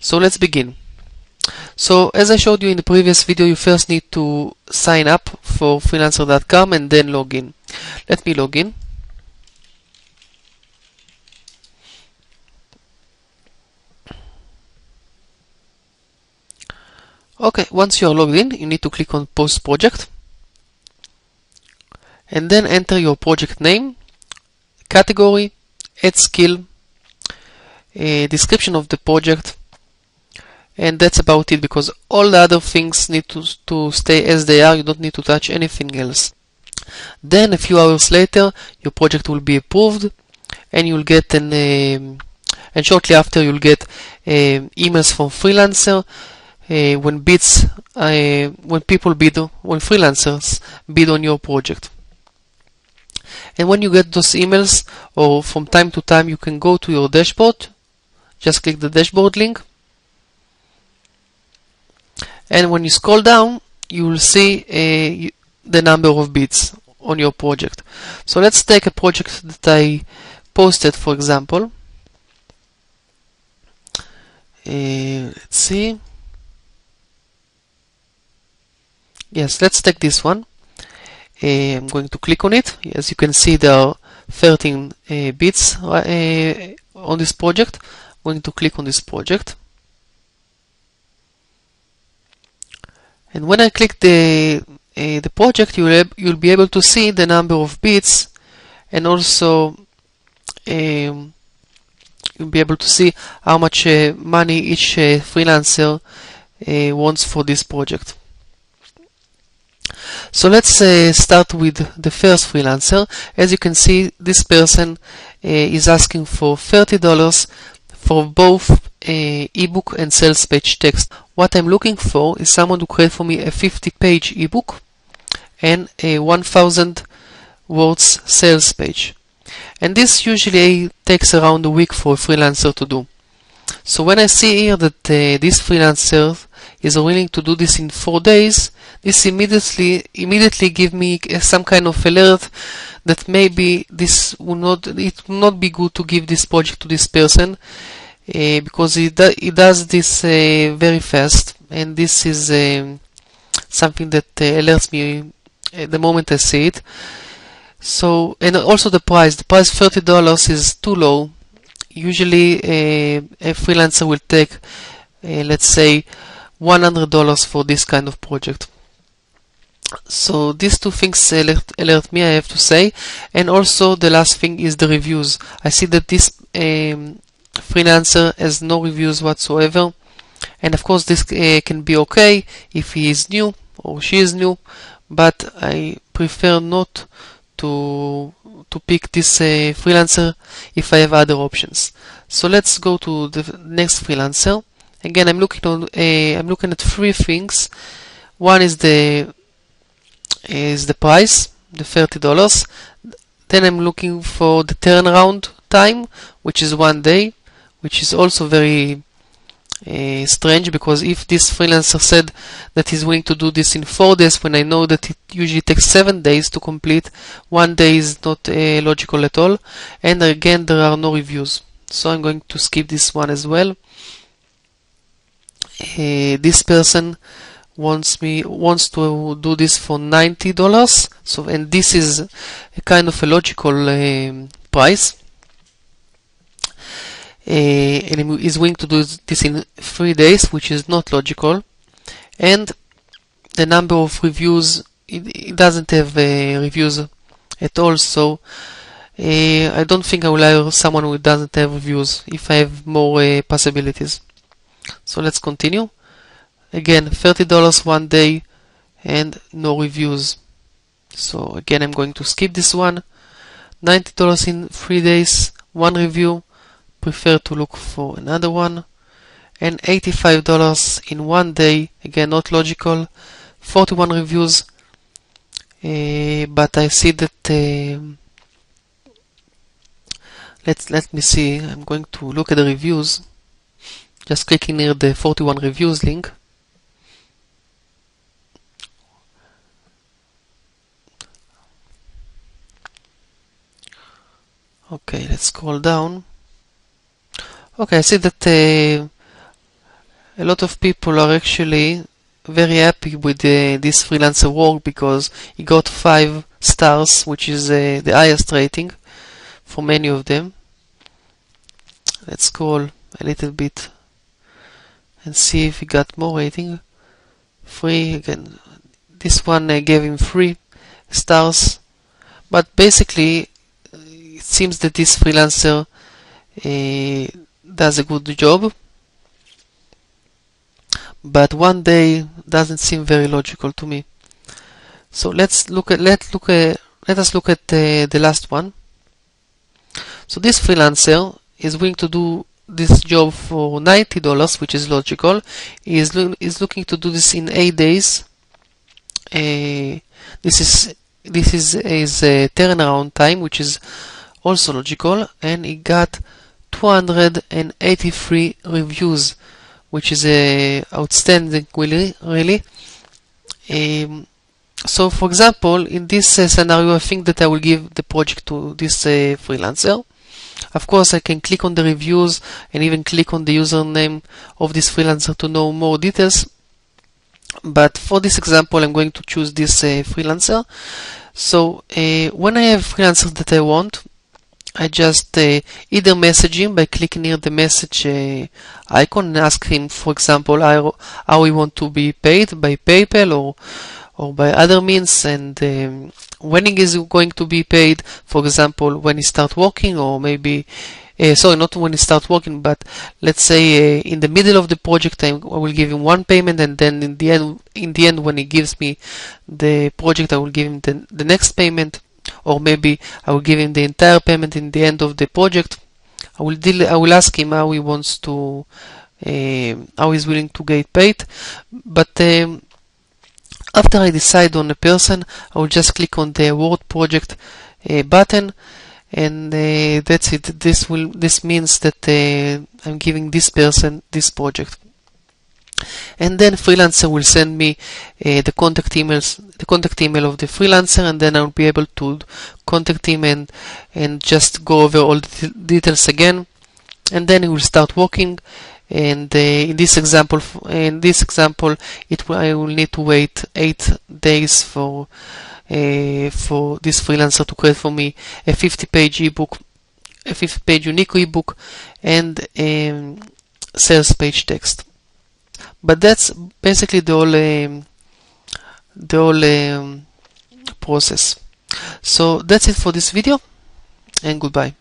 So let's begin. So as I showed you in the previous video, you first need to sign up for freelancer.com and then log in. Let me log in. Okay, once you are logged in, you need to click on Post Project and then enter your project name, category, add skill, a description of the project, and that's about it because all the other things need to, to stay as they are, you don't need to touch anything else. Then a few hours later, your project will be approved and you'll get an um, and shortly after you'll get uh, emails from freelancer uh, when bids uh, when people bid when freelancers bid on your project. And when you get those emails or from time to time you can go to your dashboard. Just click the dashboard link and when you scroll down you will see uh, the number of bits on your project. So let's take a project that I posted for example. Uh, let's see. Yes let's take this one. Uh, I'm going to click on it. As you can see there are 13 uh, bits uh, on this project. I'm going to click on this project and when I click the uh, the project you'll, you'll be able to see the number of bits and also um, you'll be able to see how much uh, money each uh, freelancer uh, wants for this project. So let's start with the first freelancer. As you can see, this person is asking for $30 for both uh, ebook and sales page text. What I'm looking for is someone to create for me a 50 page ebook and a 1000 words sales page. And this usually takes around a week for a freelancer to do. So when I see here that uh, this freelancer is willing to do this in four days, this immediately immediately give me some kind of alert that maybe this will not it will not be good to give this project to this person uh, because he, do, he does this uh, very fast and this is um, something that uh, alerts me the moment I see it. So and also the price. The price thirty dollars is too low. Usually a freelancer will take, let's say, one hundred dollars for this kind of project so these two things alert, alert, me I have to say and also the last thing is the reviews I see that this um, freelancer has no reviews whatsoever. And of course this uh, can be okay if he is new or she is new but I prefer not to to pick this uh, freelancer if I have other options. So let's go to the next freelancer. Again I'm looking on uh, I'm looking at three things. One is the is the price, the $30. Then I'm looking for the turnaround time, which is one day, which is also very uh, strange because if this freelancer said that he's willing to do this in four days when I know that it usually takes seven days to complete, one day is not uh, logical at all. And again, there are no reviews. So I'm going to skip this one as well. Uh, this person wants me wants to do this for ninety dollars so and this is a kind of a logical um, price and is willing to do this in three days which is not logical. And the number of reviews it, it doesn't have uh, reviews at all so uh, I don't think I will hire someone who doesn't have reviews if I have more uh, possibilities. So let's continue. Again $30 one day and no reviews. So again I'm going to skip this one. $90 in three days one review prefer to look for another one. And $85 in one day again not logical. 41 reviews uh, but I see that uh, let's let me see. I'm going to look at the reviews. Just clicking near the 41 reviews link. Okay, let's scroll down. Okay, I see that uh, a lot of people are actually very happy with uh, this freelancer work because he got five stars which is uh, the highest rating for many of them. Let's scroll a little bit and see if he got more rating. Free again this one uh, gave him three stars. But basically it seems that this freelancer uh, does a good job but one day doesn't seem very logical to me. So let's look at let look at let us look at uh, the last one. So this freelancer is willing to do this job for $90 which is logical. He is, lo is looking to do this in 8 days. Uh, this is this is his uh, turnaround time which is also logical and he got 283 reviews which is uh, outstanding really really um, so for example in this uh, scenario I think that I will give the project to this uh, freelancer. Of course I can click on the reviews and even click on the username of this freelancer to know more details. But for this example I'm going to choose this uh, freelancer. So uh, when I have freelancers that I want I just uh, either message him by clicking near the message uh, icon and ask him, for example, how, he want to be paid by PayPal or or by other means and um, when he is going to be paid, for example, when he start working or maybe uh, sorry, not when he start working, but let's say uh, in the middle of the project, I, I will give him one payment, and then in the end, in the end, when he gives me the project, I will give him the, the next payment or maybe I will give him the entire payment in the end of the project. I will deal, I will ask him how he wants to, uh, how he's willing to get paid. But um, after I decide on a person, I will just click on the award project uh, button, and uh, that's it. This will this means that uh, I'm giving this person this project and then freelancer will send me uh, the contact emails the contact email of the freelancer and then I'll be able to contact him and and just go over all the details again. And then he will start working. And uh, in this example in this example it will, I will need to wait eight days for uh, for this freelancer to create for me a 50 page ebook a 50 page unique ebook and um, sales page text but that's basically the whole um, the whole um, process. So that's it for this video and goodbye